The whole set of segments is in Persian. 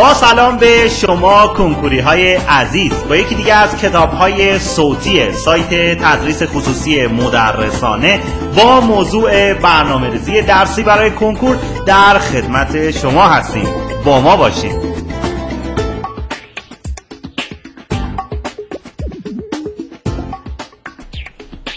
با سلام به شما کنکوری های عزیز. با یکی دیگه از کتاب های صوتی سایت تدریس خصوصی مدرسانه با موضوع برنامه ریزی درسی برای کنکور در خدمت شما هستیم. با ما باشید.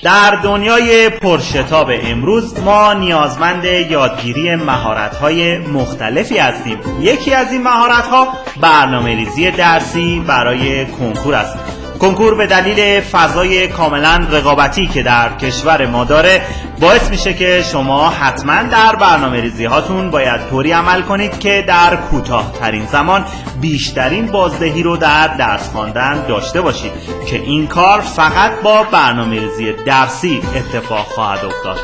در دنیای پرشتاب امروز ما نیازمند یادگیری مهارت‌های مختلفی هستیم. یکی از این مهارت‌ها برنامه ریزی درسی برای کنکور است. کنکور به دلیل فضای کاملا رقابتی که در کشور ما داره باعث میشه که شما حتما در برنامه ریزی هاتون باید طوری عمل کنید که در کوتاه ترین زمان بیشترین بازدهی رو در درس خواندن داشته باشید که این کار فقط با برنامه ریزی درسی اتفاق خواهد افتاد.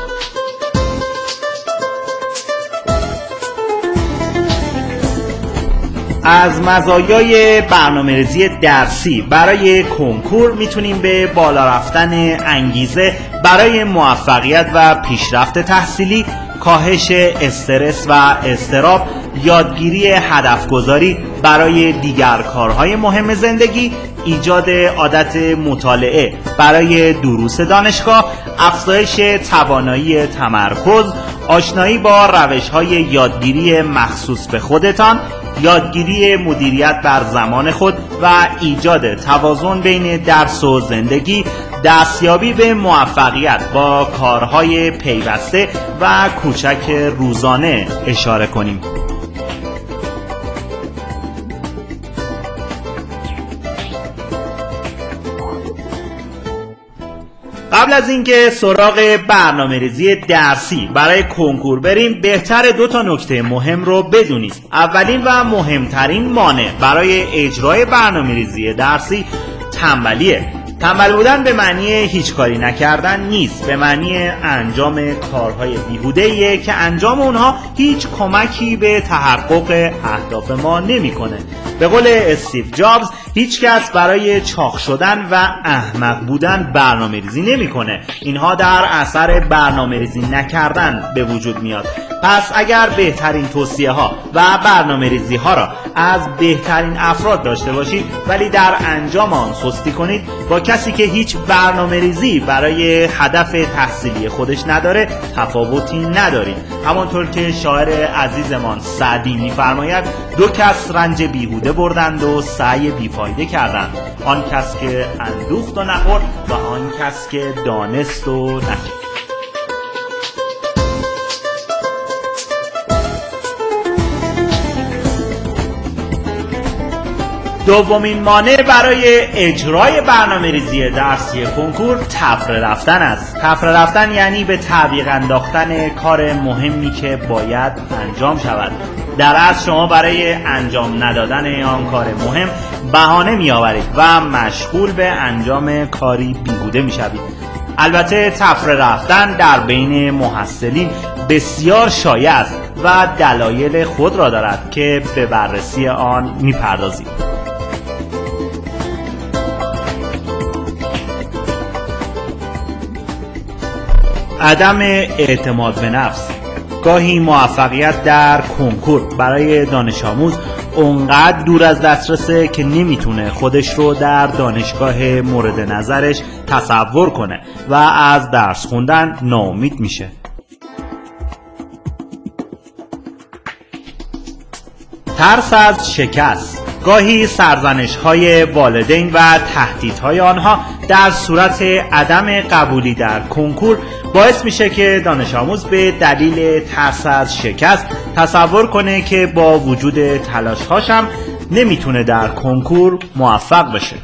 از مزایای برنامه ریزی درسی برای کنکور می‌تونیم به بالا رفتن انگیزه برای موفقیت و پیشرفت تحصیلی کاهش استرس و استراب یادگیری هدفگذاری برای دیگر کارهای مهم زندگی ایجاد عادت مطالعه. برای دروس دانشگاه افزایش توانایی تمرکز آشنایی با روش های یادگیری مخصوص به خودتان یادگیری مدیریت بر زمان خود و ایجاد توازن بین درس و زندگی دستیابی به موفقیت با کارهای پیوسته و کوچک روزانه اشاره کنیم. از اینکه سراغ برنامه ریزی درسی برای کنکور بریم بهتر دو تا نکته مهم رو بدونید. اولین و مهمترین مانع برای اجرای برنامه ریزی درسی تنبلیه. تنبل بودن به معنی هیچ کاری نکردن نیست به معنی انجام کارهای بیهوده که انجام اونها هیچ کمکی به تحقق اهداف ما نمی‌کنه. به قول استیو جابز هیچ کس برای چاق شدن و احمق بودن برنامه ریزی نمی‌کنه. اینها در اثر برنامه ریزی نکردن به وجود میاد. پس اگر بهترین توصیه ها و برنامه ریزی ها را از بهترین افراد داشته باشید ولی در انجام آن سستی کنید با کسی که هیچ برنامه ریزی برای هدف تحصیلی خودش نداره تفاوتی ندارید. همانطور که شاعر عزیزمان سعدی میفرماید دو کس رنج بیهوده بردند و سعی بیفایده کردند. آن کس که اندوخت و نخورد و آن کس که دانست و نکرد. دومین مانع برای اجرای برنامه ریزی درسی کنکور تفره رفتن است. تفره رفتن یعنی به تعویق انداختن کار مهمی که باید انجام شود. در اصل شما برای انجام ندادن آن کار مهم بهانه میآورید و مشغول به انجام کاری بیهوده می‌شوید. البته تفره رفتن در بین محصلین بسیار شایع است و دلایل خود را دارد که به بررسی آن می‌پردازیم عدم اعتماد به نفس گاهی موفقیت در کنکور. برای دانش آموز اونقدر دور از دسترسه که نمی‌تونه خودش رو در دانشگاه مورد نظرش تصور کنه و از درس خوندن ناامید میشه. ترس از شکست. گاهی سرزنش های والدین و تهدیدهای آنها در صورت عدم قبولی در کنکور باعث میشه که دانش آموز به دلیل ترس از شکست تصور کنه که با وجود تلاش هاشم نمی‌تونه در کنکور موفق بشه.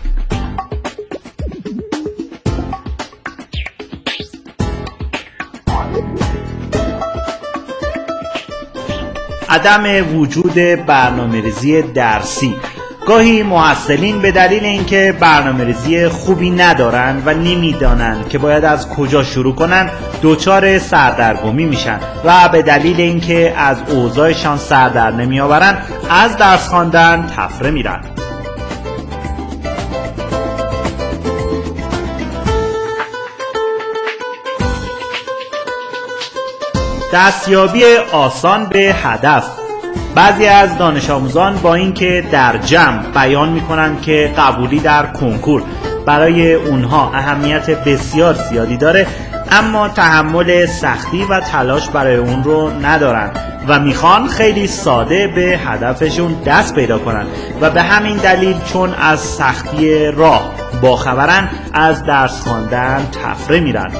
عدم وجود برنامه ریزی درسی گاهی محصلین به دلیل اینکه برنامه ریزی خوبی ندارن و نمی‌دانند که باید از کجا شروع کنن دچار سردرگمی میشن و به دلیل اینکه از اوضاعشان سر در نمیآورن از درس خواندن تفره میرن. دستیابی آسان به هدف بعضی از دانش آموزان با اینکه در جمع بیان می‌کنند که قبولی در کنکور برای اونها اهمیت بسیار زیادی داره اما تحمل سختی و تلاش برای اون رو ندارن و می‌خوان خیلی ساده به هدفشون دست پیدا کنن و به همین دلیل چون از سختی راه باخبرن از درس خواندن تفره میرن.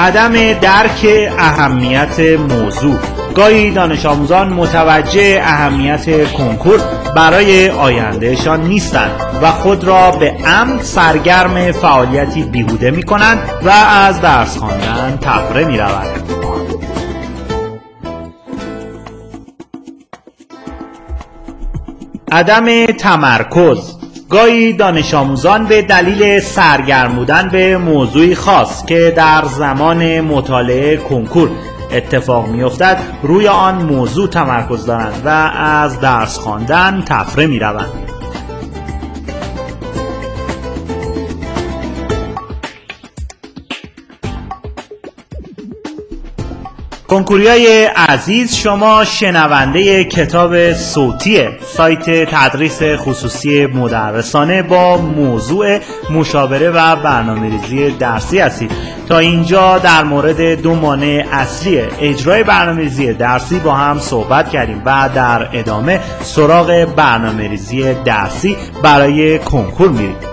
عدم درک اهمیت موضوع گاهی دانش آموزان متوجه اهمیت کنکور برای آیندهشان نیستند و خود را به امن سرگرم فعالیتی بیهوده می کنند و از درس خواندن تفره می روند. عدم تمرکز گاهی دانش آموزان به دلیل سرگرم بودن به موضوعی خاص که در زمان مطالعه کنکور اتفاق میافتد روی آن موضوع تمرکز دارند و از درس خواندن تفره می کنکوریای عزیز شما شنونده کتاب صوتی سایت تدریس خصوصی مدرسانه با موضوع مشاوره و برنامه‌ریزی درسی هستید. تا اینجا در مورد دو مانع اصلی اجرای برنامه‌ریزی درسی با هم صحبت کردیم و در ادامه سراغ برنامه‌ریزی درسی برای کنکور میریم.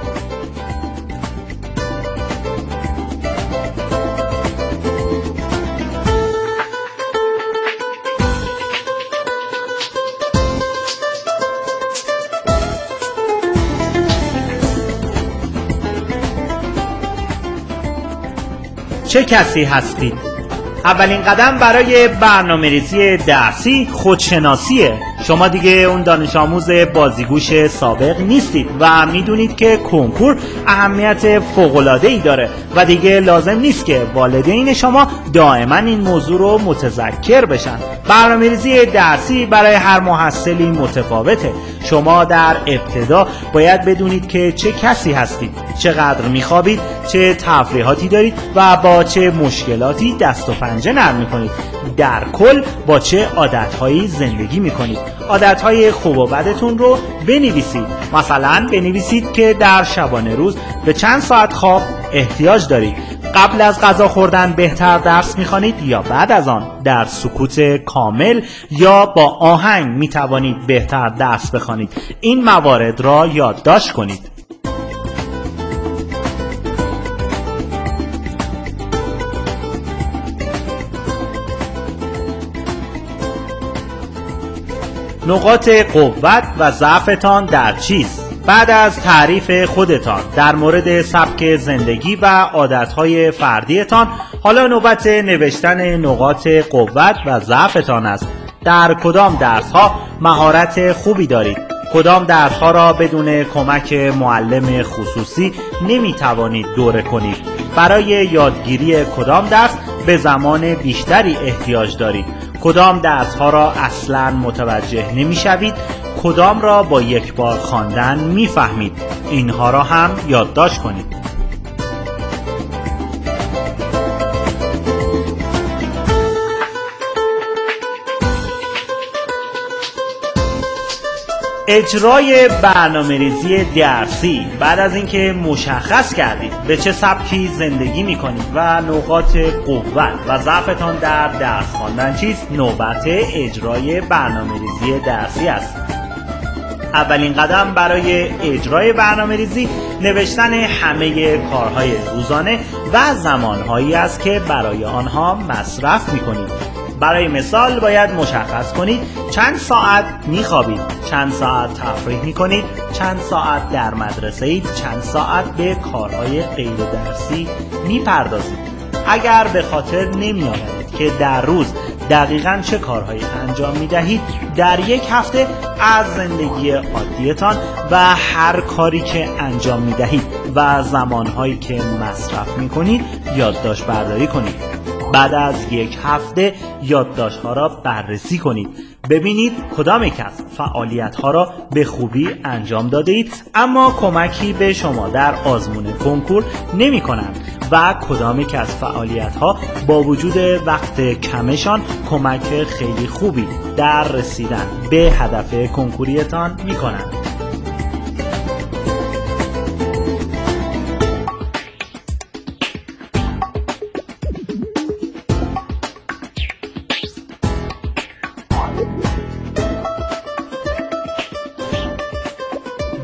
چه کسی هستید؟ اولین قدم برای برنامه ریزی درسی خودشناسیه شما دیگه اون دانش آموز بازیگوش سابق نیستید و می‌دونید که کنکور اهمیت فوقلاده داره و دیگه لازم نیست که والدین شما دائما این موضوع رو متذکر بشن برنامه ریزی درسی برای هر محصلی متفاوته. شما در ابتدا باید بدونید که چه کسی هستید چقدر میخوابید چه تفریحاتی دارید و با چه مشکلاتی دست و پنجه نرم می‌کنید. در کل با چه عادتهایی زندگی می‌کنید. عادتهای خوب و بدتون رو بنویسید. مثلا بنویسید که در شبانه روز به چند ساعت خواب احتیاج دارید. قبل از غذا خوردن بهتر درس می‌خوانید یا بعد از آن در سکوت کامل یا با آهنگ می‌توانید بهتر درس بخوانید. این موارد را یادداشت کنید. نقاط قوت و ضعفتان در چیست؟ بعد از تعریف خودتان در مورد سبک زندگی و عادتهای فردیتان حالا نوبت نوشتن نقاط قوت و ضعفتان است. در کدام درس ها مهارت خوبی دارید؟ کدام درس ها را بدون کمک معلم خصوصی نمی توانید دوره کنید؟ برای یادگیری کدام درس به زمان بیشتری احتیاج دارید؟ کدام درس ها را اصلا متوجه نمی شوید کدام را با یک بار خواندن می‌فهمید. اینها را هم یادداشت کنید. اجرای برنامه ریزی درسی. بعد از اینکه مشخص کردید به چه سبکی زندگی می‌کنید و نقاط قوت و ضعفتان در درس خواندن چیست نوبت اجرای برنامه ریزی درسی است. اولین قدم برای اجرای برنامه ریزی نوشتن همه کارهای روزانه و زمانهایی است که برای آنها مصرف می‌کنید برای مثال باید مشخص کنید چند ساعت میخوابید چند ساعت تفریح می‌کنید چند ساعت در مدرسه اید چند ساعت به کارهای غیر درسی می‌پردازید. اگر به خاطر نمی که در روز دقیقا چه کارهایی انجام می دهید در یک هفته از زندگی عادیتان و هر کاری که انجام می دهید و زمانهایی که مصرف می کنید یادداشت برداری کنید بعد از یک هفته یادداشت ها را بررسی کنید ببینید کدام یک از فعالیت ها را به خوبی انجام داده اید اما کمکی به شما در آزمون کنکور نمی کنند و کدام یک از فعالیت ها با وجود وقت کمشان کمک خیلی خوبی در رسیدن به هدف کنکوریتان می کنند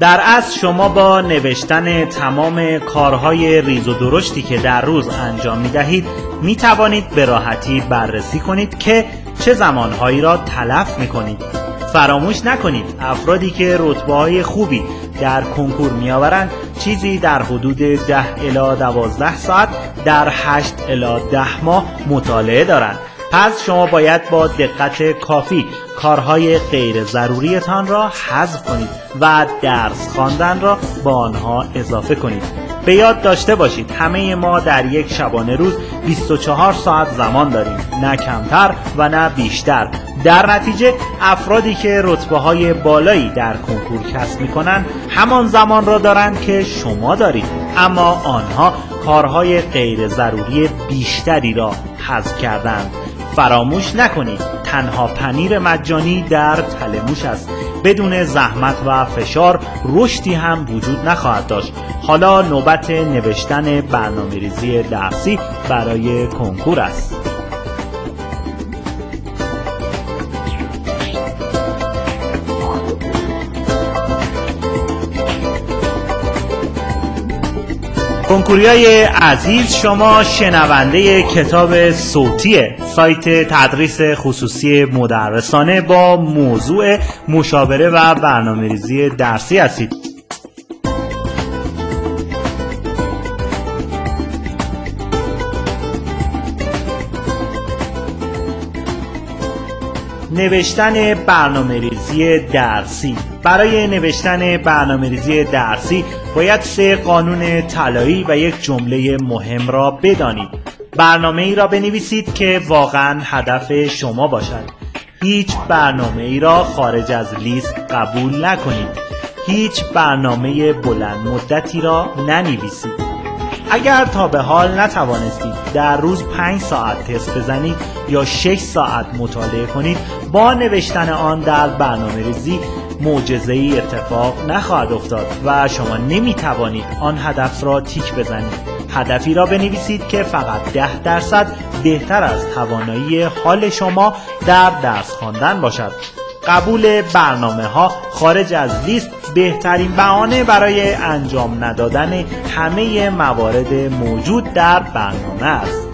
در اصل شما با نوشتن تمام کارهای ریز و درشتی که در روز انجام می دهید می توانید به راحتی بررسی کنید که چه زمانهایی را تلف می کنید فراموش نکنید افرادی که رتبه های خوبی در کنکور می آورند چیزی در حدود 10 الی 12 ساعت در 8 الی 10 ماه مطالعه دارند. پس شما باید با دقت کافی کارهای غیر ضروریتان را حذف کنید و درس خواندن را با آنها اضافه کنید. به یاد داشته باشید همه ما در یک شبانه روز 24 ساعت زمان داریم. نه کمتر و نه بیشتر. در نتیجه افرادی که رتبه های بالایی در کنکور کسب می کنند همان زمان را دارند که شما دارید. اما آنها کارهای غیر ضروری بیشتری را حذف کردند. فراموش نکنید. تنها پنیر مجانی در تلموش است. بدون زحمت و فشار رشدی هم وجود نخواهد داشت. حالا نوبت نوشتن برنامه ریزی درسی برای کنکور است. کنکوریای عزیز شما شنونده کتاب صوتی سایت تدریس خصوصی مدرسانه با موضوع مشاوره و برنامه ریزی درسی هستید. نوشتن برنامه ریزی درسی. برای نوشتن برنامه ریزی درسی باید سه قانون طلایی و یک جمله مهم را بدانید. برنامه ای را بنویسید که واقعا هدف شما باشد. هیچ برنامه ای را خارج از لیست قبول نکنید. هیچ برنامه بلند مدتی را ننویسید. اگر تا به حال نتوانستید در روز 5 ساعت تست بزنید یا 6 ساعت مطالعه کنید با نوشتن آن در برنامه ریزی معجزه ای اتفاق نخواهد افتاد و شما نمی توانید آن هدف را تیک بزنید. هدفی را بنویسید که فقط ده درصد بهتر از توانایی حال شما در درس خواندن باشد. قبول برنامه ها خارج از لیست بهترین بهانه برای انجام ندادن همه موارد موجود در برنامه است.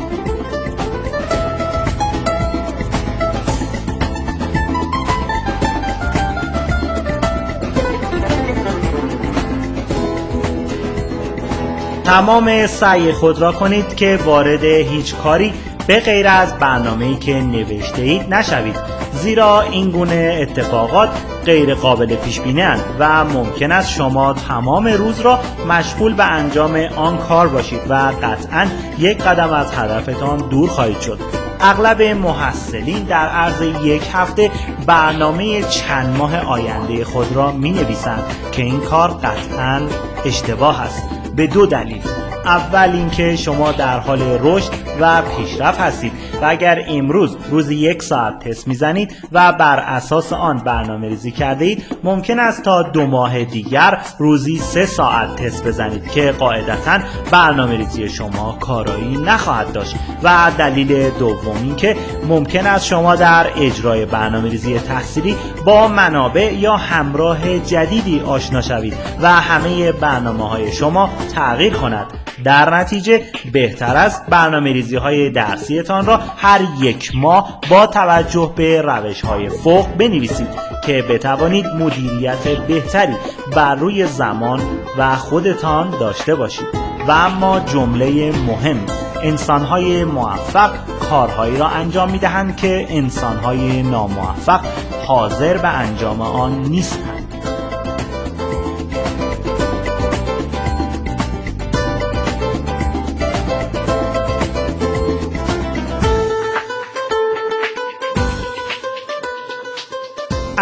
تمام سعی خود را کنید که وارد هیچ کاری به غیر از برنامه‌ای که نوشته اید نشوید. زیرا این گونه اتفاقات غیر قابل پیش بینی و ممکن است شما تمام روز را مشغول به انجام آن کار باشید و قطعا یک قدم از هدفتان دور خواهید شد. اغلب محصلین در عرض یک هفته برنامه چند ماه آینده خود را می نویسند که این کار قطعا اشتباه است. به دو دلیل. اول اینکه شما در حال رشد و پیشرفت هستید. و اگر امروز روزی یک ساعت تست می‌زنید و بر اساس آن برنامه ریزی کرده اید ممکن است تا دو ماه دیگر روزی سه ساعت تست بزنید که قاعدتا برنامه ریزی شما کارایی نخواهد داشت. و دلیل دوم که ممکن است شما در اجرای برنامه ریزی تحصیلی با منابع یا همراه جدیدی آشنا شوید و همه برنامه های شما تغییر کند. در نتیجه بهتر است برنامه ریزی های درسیتان را هر یک ماه با توجه به روش های فوق بنویسید که بتوانید مدیریت بهتری بر روی زمان و خودتان داشته باشید. و اما جمله مهم انسانهای موفق کارهایی را انجام می دهند که انسانهای ناموفق حاضر به انجام آن نیستند.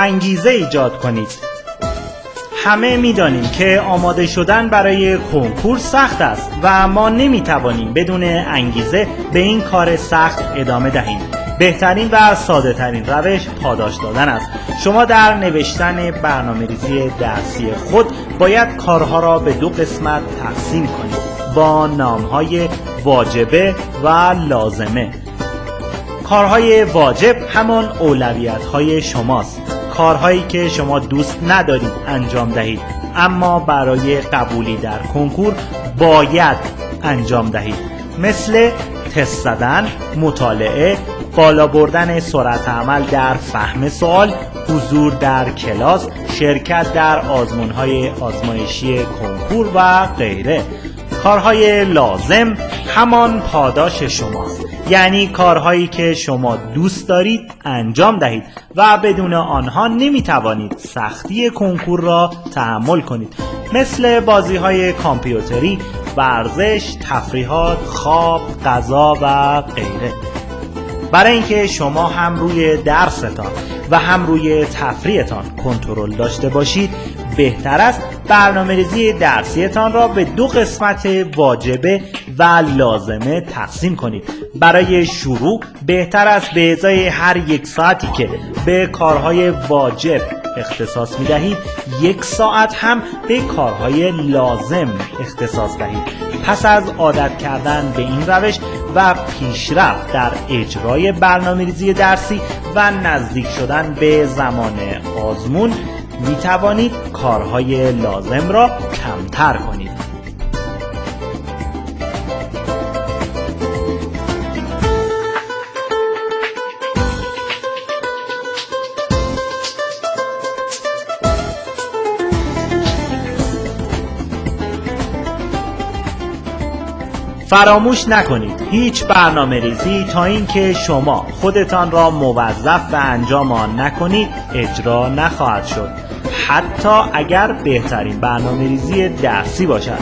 انگیزه ایجاد کنید. همه می‌دانیم که آماده شدن برای کنکور سخت است و ما نمی‌توانیم بدون انگیزه به این کار سخت ادامه دهیم. بهترین و ساده ترین روش پاداش دادن است. شما در نوشتن برنامه ریزی درسی خود باید کارها را به دو قسمت تقسیم کنید. با نامهای واجبه و لازمه. کارهای واجب همان اولویت های شماست. کارهایی که شما دوست ندارید انجام دهید. اما برای قبولی در کنکور باید انجام دهید. مثل تست زدن، مطالعه، بالا بردن سرعت عمل در فهم سوال، حضور در کلاس، شرکت در آزمونهای آزمایشی کنکور و غیره. کارهای لازم همان پاداش شماست. یعنی کارهایی که شما دوست دارید انجام دهید و بدون آنها نمی توانید سختی کنکور را تحمل کنید. مثل بازی های کامپیوتری، ورزش، تفریحات، خواب، غذا و غیره. برای اینکه شما هم روی درستان و هم روی تفریحتان کنترل داشته باشید بهتر است. برنامه ریزی درسیتان را به دو قسمت واجبه و لازمه تقسیم کنید. برای شروع بهتر است به ازای هر یک ساعتی که به کارهای واجب اختصاص می دهید یک ساعت هم به کارهای لازم اختصاص دهید. پس از عادت کردن به این روش و پیشرفت در اجرای برنامه ریزی درسی و نزدیک شدن به زمان آزمون می توانید کارهای لازم را کمتر کنید. فراموش نکنید هیچ برنامه ریزی تا اینکه شما خودتان را موظف به انجام آن نکنید اجرا نخواهد شد. حتی اگر بهترین برنامه ریزی درسی باشد.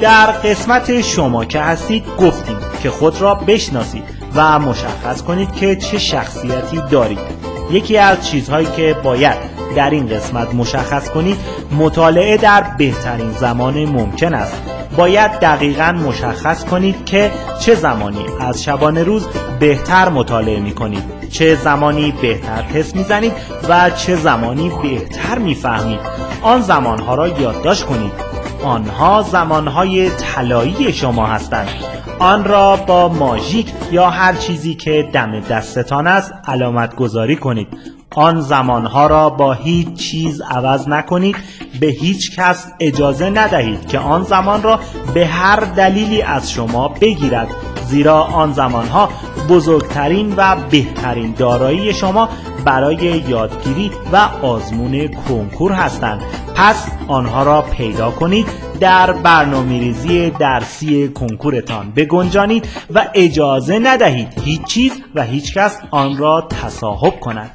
در قسمت شما که هستید گفتیم که خود را بشناسید و مشخص کنید که چه شخصیتی دارید. یکی از چیزهایی که باید در این قسمت مشخص کنید مطالعه در بهترین زمان ممکن است. باید دقیقا مشخص کنید که چه زمانی از شبانه روز بهتر مطالعه می کنید چه زمانی بهتر تست می‌زنید و چه زمانی بهتر می‌فهمید. آن زمانها را یادداشت کنید. آنها زمانهای طلایی شما هستند. آن را با ماژیک یا هر چیزی که دم دستتان است علامت گذاری کنید. آن زمانها را با هیچ چیز عوض نکنید. به هیچ کس اجازه ندهید که آن زمان را به هر دلیلی از شما بگیرد. زیرا آن زمانها بزرگترین و بهترین دارایی شما برای یادگیری و آزمون کنکور هستند. پس آنها را پیدا کنید در برنامه ریزی درسی کنکورتان. بگنجانید و اجازه ندهید هیچ چیز و هیچ کس آن را تصاحب کند.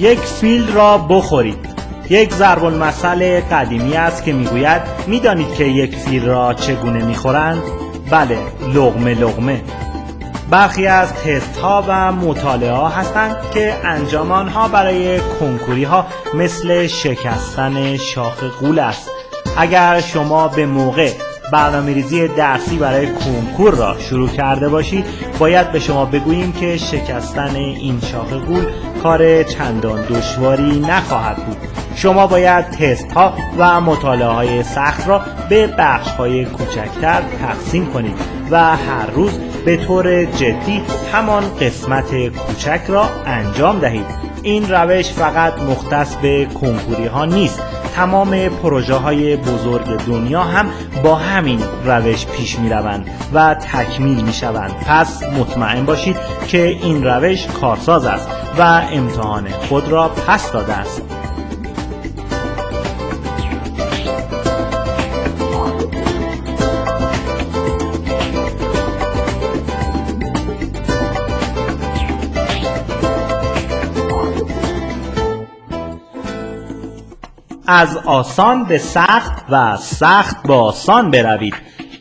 یک فیل را بخورید. یک ضرب المثل قدیمی است که می‌گوید می‌دانید که یک فیل را چگونه می‌خورند؟ بله لغمه لغمه. برخی از تست ها و مطالعه ها هستند که انجام آنها برای کنکوری ها مثل شکستن شاخ قول است. اگر شما به موقع برنامه ریزی درسی برای کنکور را شروع کرده باشید باید به شما بگوییم که شکستن این شاخ قول کار چندان دشواری نخواهد بود. شما باید تست ها و مطالعه های سخت را به بخش های کوچکتر تقسیم کنید و هر روز به طور جدی همان قسمت کوچک را انجام دهید. این روش فقط مختص به کنکوری ها نیست. تمام پروژه های بزرگ دنیا هم با همین روش پیش می روند و تکمیل می شوند پس مطمئن باشید که این روش کارساز است. و امتحان خود را پس داده است. از آسان به سخت و سخت به آسان بروید.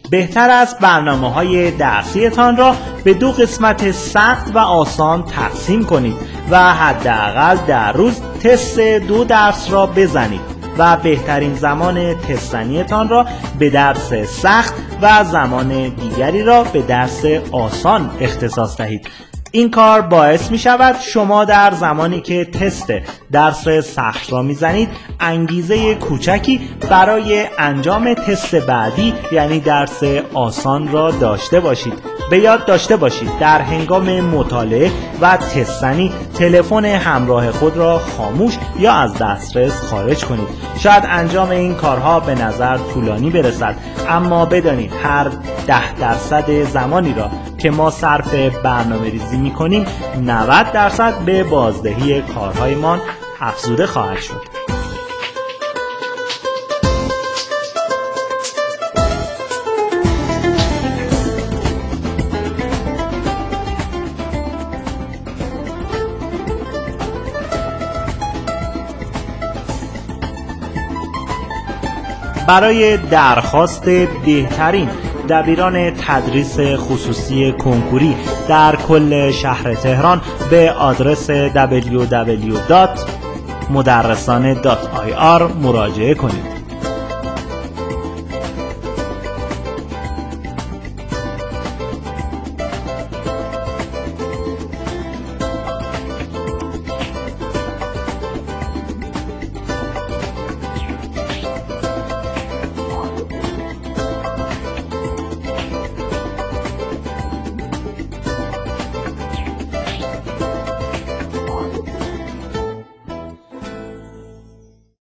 بهتر است برنامه های درسیتان را به دو قسمت سخت و آسان تقسیم کنید. و حداقل در روز تست دو درس را بزنید و بهترین زمان تستنیتان را به درس سخت و زمان دیگری را به درس آسان اختصاص دهید. این کار باعث می شود شما در زمانی که تست درس سخت را می‌زنید انگیزه کوچکی برای انجام تست بعدی یعنی درس آسان را داشته باشید. به یاد داشته باشید در هنگام مطالعه و تستنی تلفن همراه خود را خاموش یا از دسترس خارج کنید. شاید انجام این کارها به نظر طولانی برسد اما بدانید هر ده درصد زمانی را که ما صرف برنامه ریزی می کنیم 90 درصد به بازدهی کارهایمان افزوده خواهد شد. برای درخواست بهترین دبیران تدریس خصوصی کنکوری در کل شهر تهران به آدرس www.mudarrisane.ir مراجعه کنید.